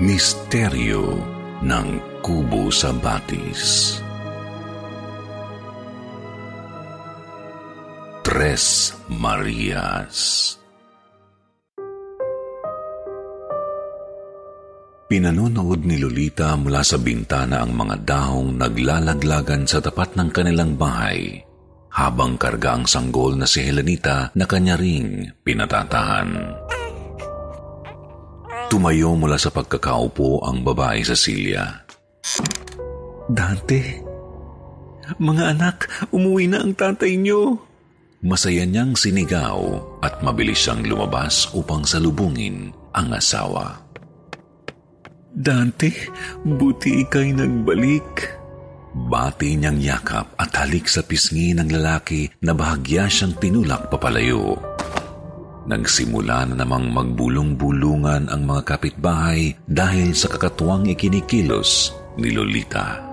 Misteryo ng Kubo sa Batis Tres Marias Pinanonood ni Lolita mula sa bintana ang mga dahong naglalaglagan sa tapat ng kanilang bahay habang karga ang sanggol na si Helenita na kanya ring pinatatahan. Tumayo mula sa pagkakaupo ang babae sa Celia. Dante, mga anak, umuwi na ang tatay niyo. Masaya niyang sinigaw at mabilis siyang lumabas upang salubungin ang asawa. Dante, buti ikay nagbalik. Bati niyang yakap at halik sa pisngi ng lalaki na bahagya siyang tinulak papalayo. Nagsimula na namang magbulong-bulungan ang mga kapitbahay dahil sa kakatuwang ikinikilos ni Lolita.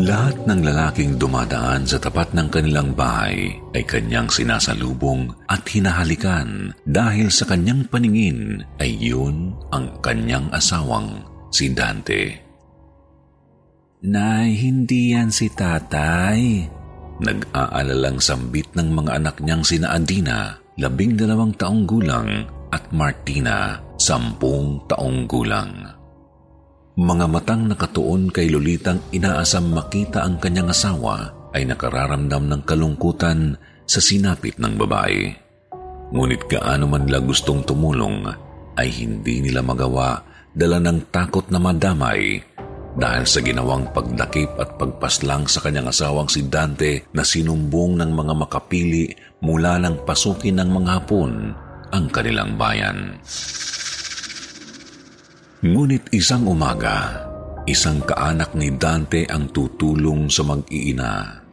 Lahat ng lalaking dumadaan sa tapat ng kanilang bahay ay kanyang sinasalubong at hinahalikan dahil sa kanyang paningin ay yun ang kanyang asawang si Dante. Nay, hindi yan si tatay. Nag-aalalang sambit ng mga anak niyang sina Adina, labing dalawang taong gulang, at Martina, sampung taong gulang. Mga matang nakatuon kay Lolitang inaasam makita ang kanyang asawa ay nakararamdam ng kalungkutan sa sinapit ng babae. Ngunit gaano man nila gustong tumulong ay hindi nila magawa dala ng takot na madamay dahil sa ginawang pagdakip at pagpaslang sa kanyang asawang si Dante na sinumbong ng mga makapili mula ng pasukin ng mga hapon ang kanilang bayan. Ngunit isang umaga, isang kaanak ni Dante ang tutulong sa mag-iina.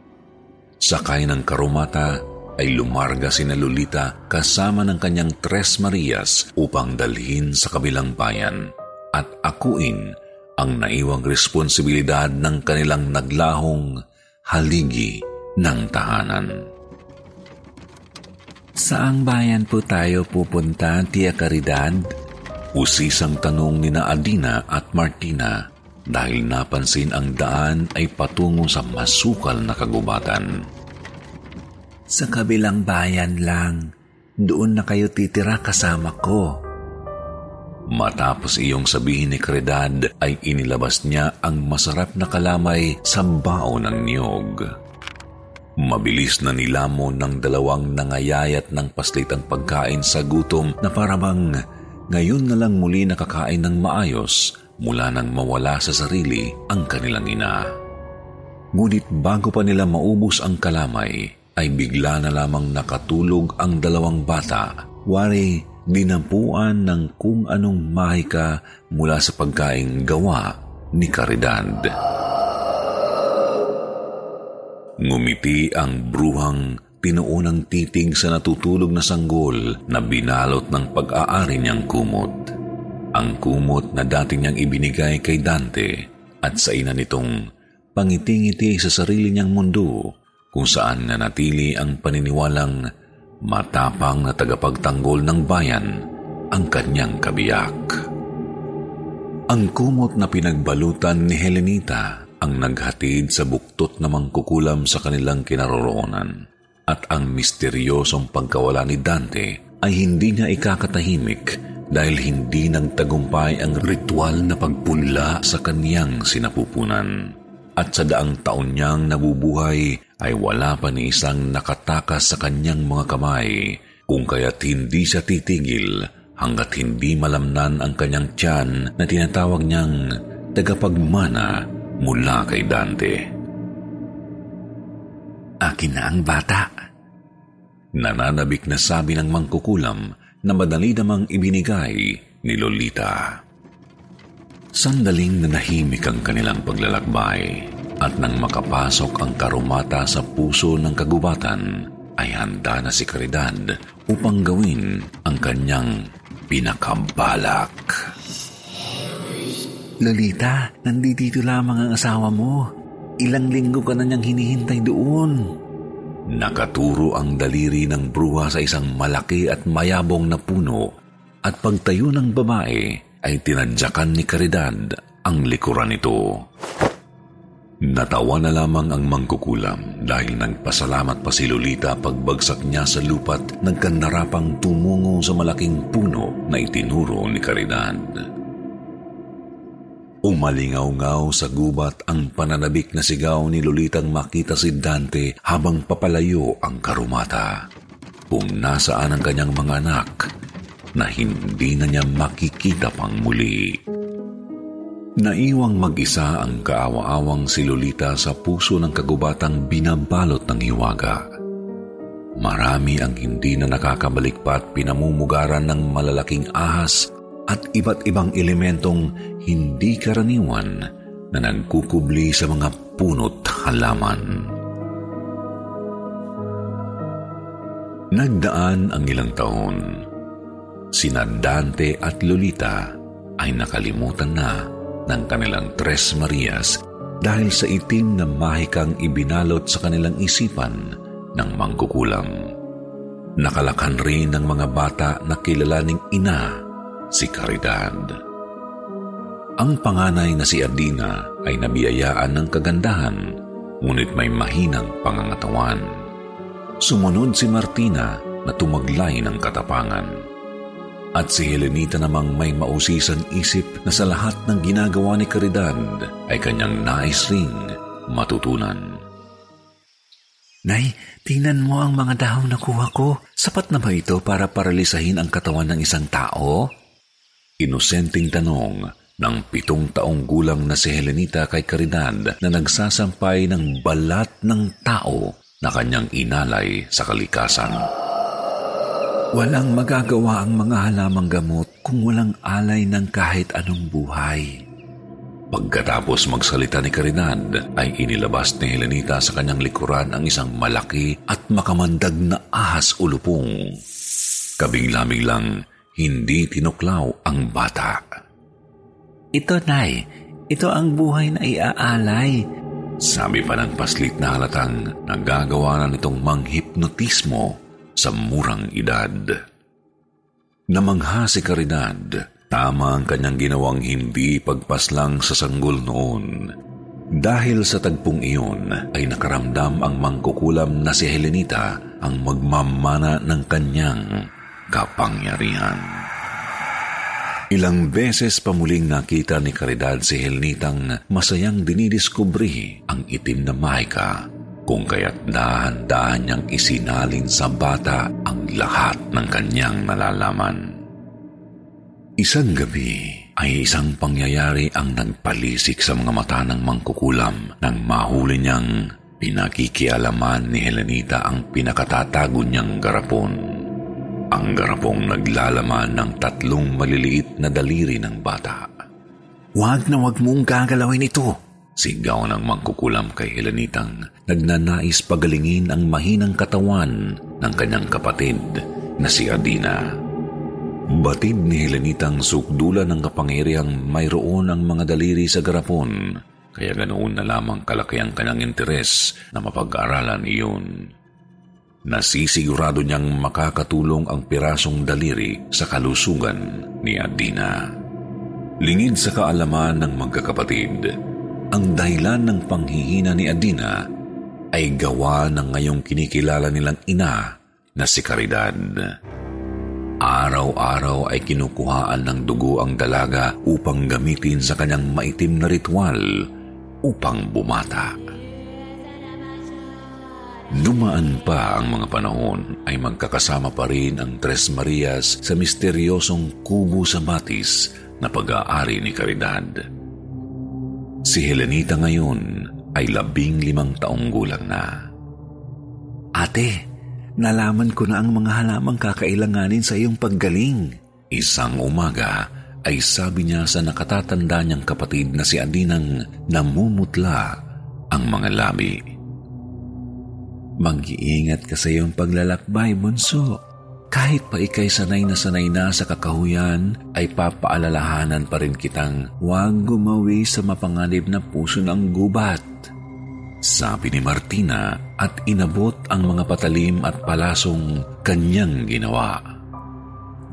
Sakay ng karumata ay lumarga si Lolita kasama ng kanyang Tres Marias upang dalhin sa kabilang bayan at akuin ang naiwang responsibilidad ng kanilang naglahong haligi ng tahanan. Saang bayan po tayo pupunta, Tia Caridad? Usisang tanong ni na Adina at Martina dahil napansin ang daan ay patungo sa masukal na kagubatan. Sa kabilang bayan lang, doon na kayo titira kasama ko. Matapos iyong sabihin ni Caridad ay inilabas niya ang masarap na kalamay sa bao ng niyog. Mabilis na nilamon ng dalawang nangayayat ng paslitang pagkain sa gutom na parabang ngayon na lang muli nakakain ng maayos mula nang mawala sa sarili ang kanilang ina. Ngunit bago pa nila maubos ang kalamay, ay bigla na lamang nakatulog ang dalawang bata, wari dinampuan ng kung anong mahika mula sa pagkaing gawa ni Caridad. Ngumiti ang bruhang tinuunang titig sa natutulog na sanggol na binalot ng pag-aari niyang kumot. Ang kumot na dati niyang ibinigay kay Dante at sa ina nitong pangiti-ngiti sa sarili niyang mundo kung saan nanatili ang paniniwalang matapang na tagapagtanggol ng bayan ang kanyang kabiyak. Ang kumot na pinagbalutan ni Helenita ang naghatid sa buktot na mangkukulam sa kanilang kinaroroonan at ang misteryosong pagkawala ni Dante ay hindi niya ikakatahimik dahil hindi nagtagumpay ang ritual na pagpunla sa kanyang sinapupunan. At sa daang taon niyang nabubuhay ay wala pa ni isang nakatakas sa kanyang mga kamay kung kaya't hindi siya titigil hanggat hindi malamnan ang kanyang tiyan na tinatawag niyang tagapagmana mula kay Dante. Akin na ang bata. Nananabik na sabi ng mangkukulam na madali namang ibinigay ni Lolita. Sandaling nanahimik ang kanilang paglalakbay at nang makapasok ang karumata sa puso ng kagubatan, ay handa na si Caridad upang gawin ang kanyang pinakabalak. Lolita, nandito lamang ang asawa mo. Ilang linggo ka na niyang hinihintay doon. Nakaturo ang daliri ng bruha sa isang malaki at mayabong na puno at pagtayo ng babae ay tinadyakan ni Caridad ang likuran nito. Natawa na lamang ang mangkukulam dahil nagpasalamat pa si Lolita pagbagsak niya sa lupat nagkandarapang tumungo sa malaking puno na itinuro ni Caridad. Umalingaw-ngaw sa gubat ang pananabik na sigaw ni Lolitang makita si Dante habang papalayo ang karumata. Kung nasaan ang kanyang mga anak na hindi na niya makikita pang muli. Naiwang mag-isa ang kaawa-awang si Lolita sa puso ng kagubatang binabalot ng hiwaga. Marami ang hindi na nakakabalik pa at pinamumugaran ng malalaking ahas at iba't ibang elementong hindi karaniwan na nagkukubli sa mga punot halaman. Nagdaan ang ilang taon. Sina Dante at Lolita ay nakalimutan na ng kanilang Tres Marias dahil sa itim na mahikang ibinalot sa kanilang isipan ng mangkukulam. Nakalakan rin ng mga bata na kilalaning ina si Caridad. Ang panganay na si Adina ay nabiyayaan ng kagandahan, ngunit may mahinang pangangatawan. Sumunod si Martina na tumaglay ng katapangan. At si Helenita namang may mausisang isip na sa lahat ng ginagawa ni Caridad ay kanyang nais ring matutunan. Nay, tingnan mo ang mga dahon na kuha ko. Sapat na ba ito para paralisahin ang katawan ng isang tao? Inosenteng tanong ng pitong taong gulang na si Helenita kay Caridad na nagsasampay ng balat ng tao na kanyang inalay sa kalikasan. Walang magagawa ang mga halamang gamot kung walang alay ng kahit anong buhay. Pagkatapos magsalita ni Caridad, ay inilabas ni Helenita sa kanyang likuran ang isang malaki at makamandag na ahas ulupong. Kabiglamig lang, hindi tinuklaw ang bata. Ito, Nay. Ito ang buhay na iaalay. Sabi pa ng paslit na halatang nagagawa na nitong manghipnotismo sa murang edad. Namangha si Caridad, tama ang kanyang ginawang hindi pagpaslang sa sanggol noon. Dahil sa tagpong iyon ay nakaramdam ang mangkukulam na si Helenita ang magmamana ng kanyang kapangyarihan. Ilang beses pa muling nakita ni Caridad si Helenitang masayang dinidiskubre ang itim na maika kung kaya't dahan-dahan niyang isinalin sa bata ang lahat ng kanyang nalalaman. Isang gabi ay isang pangyayari ang nagpalisik sa mga mata ng mangkukulam nang mahuli niyang pinakikialaman ni Helenita ang pinakatatago niyang garapon. Ang garapong naglalaman ng tatlong maliliit na daliri ng bata. Huwag na huwag mong gagalawin ito, Sigaw ng mangkukulam kay Helenitang nagnanais pagalingin ang mahinang katawan ng kanyang kapatid na si Adina. Batid ni Helenitang sukdula ng kapangyarihang mayroon ang mga daliri sa garapon, kaya ganoon na lamang kalaki ang kanyang interes na mapag-aralan iyon. Nasisigurado niyang makakatulong ang pirasong daliri sa kalusugan ni Adina. Lingid sa kaalaman ng magkakapatid, ang dahilan ng panghihina ni Adina ay gawa ng ngayong kinikilala nilang ina na si Caridad. Araw-araw ay kinukuhaan ng dugo ang dalaga upang gamitin sa kanyang maitim na ritual upang bumata. Dumaan pa ang mga panahon ay magkakasama pa rin ang Tres Marias sa misteryosong kubo sa batis na pag-aari ni Caridad. Si Helenita ngayon ay labing limang taong gulang na. Ate, nalaman ko na ang mga halamang kakailanganin sa iyong paggaling. Isang umaga ay sabi niya sa nakatatanda niyang kapatid na si Adinang namumutla ang mga labi. Mag-iingat ka sa iyong paglalakbay, bunso. Kahit pa ikay sanay na sanay na sa kakahuyan, ay papaalalahanan pa rin kitang huwag gumawi sa mapanganib na puso ng gubat. Sabi ni Martina at inabot ang mga patalim at palasong kanyang ginawa.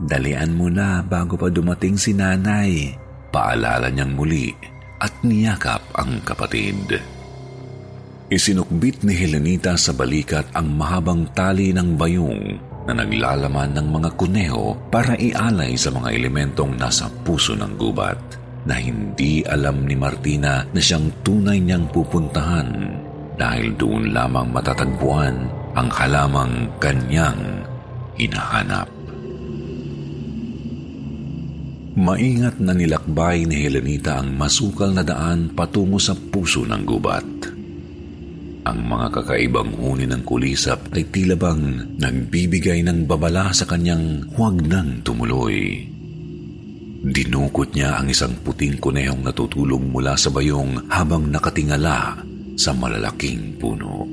Dalian mo na bago pa dumating si nanay. Paalala niyang muli at niyakap ang kapatid. Isinukbit ni Helenita sa balikat ang mahabang tali ng bayong na naglalaman ng mga kuneho para ialay sa mga elementong nasa puso ng gubat na hindi alam ni Martina na siyang tunay niyang pupuntahan dahil doon lamang matatagpuan ang halamang kanyang hinahanap. Maingat na nilakbay ni Helenita ang masukal na daan patungo sa puso ng gubat. Ang mga kakaibang uni ng kulisap ay tila bang nagbibigay ng babala sa kanyang huwag nang tumuloy. Dinukot niya ang isang puting kunehong natutulog mula sa bayong habang nakatingala sa malalaking puno.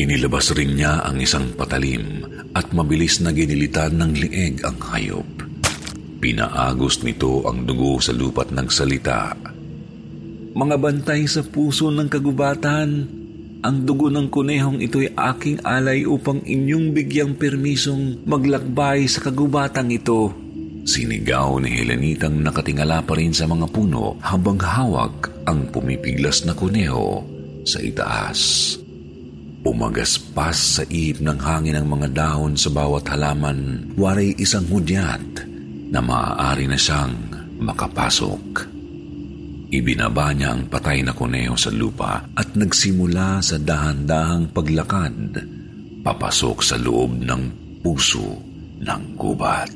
Inilabas rin niya ang isang patalim at mabilis na ginilitan ng lieg ang hayop. Pinaagos nito ang dugo sa lupat ng salita. Mga bantay sa puso ng kagubatan, ang dugo ng kunehong ito'y aking alay upang inyong bigyang permisong maglakbay sa kagubatang ito. Sinigaw ni Helenitang nakatingala pa rin sa mga puno habang hawak ang pumipiglas na kuneho sa itaas. Umagaspas sa ihip ng hangin ang mga dahon sa bawat halaman, waray isang hudyat na maaari na siyang makapasok. Ibinaba niya ang patay na kuneho sa lupa at nagsimula sa dahan-dahang paglakad papasok sa loob ng puso ng gubat.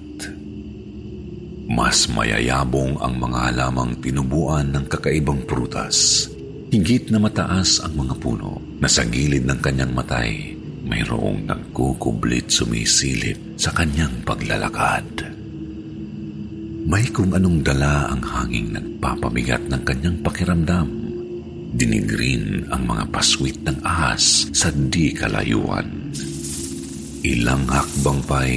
Mas mayayabong ang mga halamang tinubuan ng kakaibang prutas. Higit na mataas ang mga puno na sa gilid ng kanyang matay mayroong nagkukublit sumisilip sa kanyang paglalakad. May kung anong dala ang hanging nagpapabigat ng kanyang pakiramdam. Dinigrin ang mga paswit ng ahas sa di kalayuan. Ilang hakbang pa'y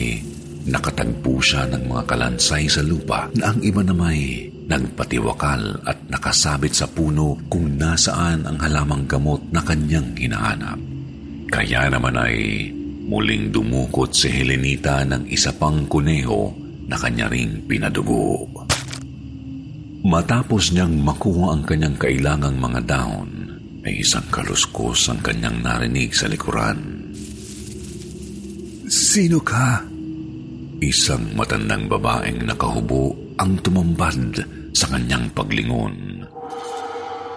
nakatagpo siya ng mga kalansay sa lupa na ang iba na may nagpatiwakal at nakasabit sa puno kung nasaan ang halamang gamot na kanyang hinahanap. Kaya naman ay muling dumukot si Helenita ng isa pang kuneho na kanya ring pinadugo. Matapos niyang makuha ang kanyang kailangang mga dahon, ay isang kaluskos ang kanyang narinig sa likuran. Sino ka? Isang matandang babaeng nakahubo ang tumambad sa kanyang paglingon.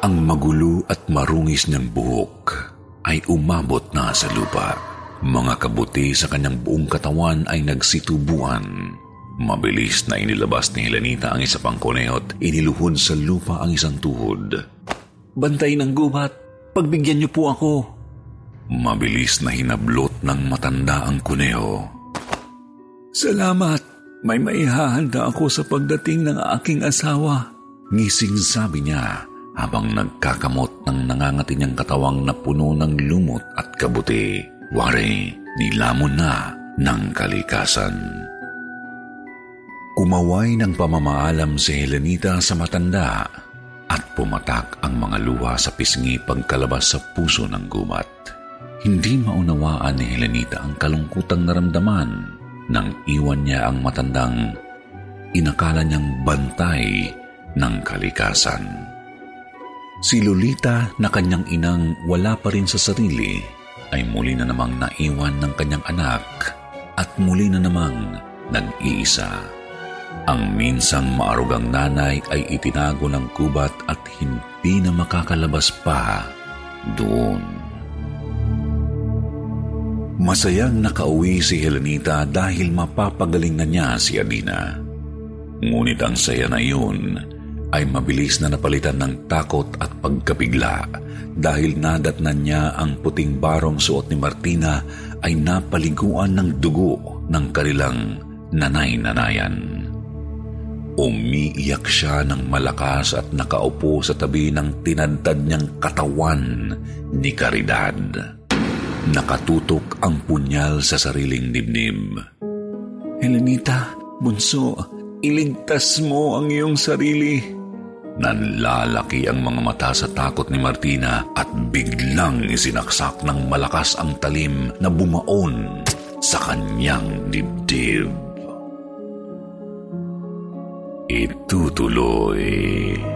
Ang magulo at marungis niyang buhok ay umabot na sa lupa. Mga kabuti sa kanyang buong katawan ay nagsitubuan. Mabilis na inilabas ni Helenita ang isa pang kuneot, iniluhod sa lupa ang isang tuhod. Bantay ng gubat, pagbigyan niyo po ako. Mabilis na hinablot ng matanda ang kuneho. Salamat, may maihahanda ako sa pagdating ng aking asawa. Ngising sabi niya habang nagkakamot ng nangangati niyang katawang na puno ng lumot at kabuti. Wari, nilamon na ng kalikasan. Kumaway ng pamamaalam si Helenita sa matanda at pumatak ang mga luha sa pisngi pagkalabas sa puso ng gumat. Hindi maunawaan ni Helenita ang kalungkutang naramdaman nang iwan niya ang matandang inakala niyang bantay ng kalikasan. Si Lolita na kanyang inang wala pa rin sa sarili ay muli na namang naiwan ng kanyang anak at muli na namang nag-iisa. Ang minsang maarugang nanay ay itinago ng kubat at hindi na makakalabas pa doon. Masayang nakauwi si Helenita dahil mapapagaling na niya si Adina. Ngunit ang saya na yun ay mabilis na napalitan ng takot at pagkabigla dahil nadatnan niya ang puting barong suot ni Martina ay napaliguan ng dugo ng kanilang nanay-nanayan. Umiiyak siya ng malakas at nakaupo sa tabi ng tinadtad niyang katawan ni Caridad. Nakatutok ang punyal sa sariling dibdib. Helenita, bunso, iligtas mo ang iyong sarili. Nanlalaki ang mga mata sa takot ni Martina at biglang isinaksak ng malakas ang talim na bumaon sa kanyang dibdib itutuloy.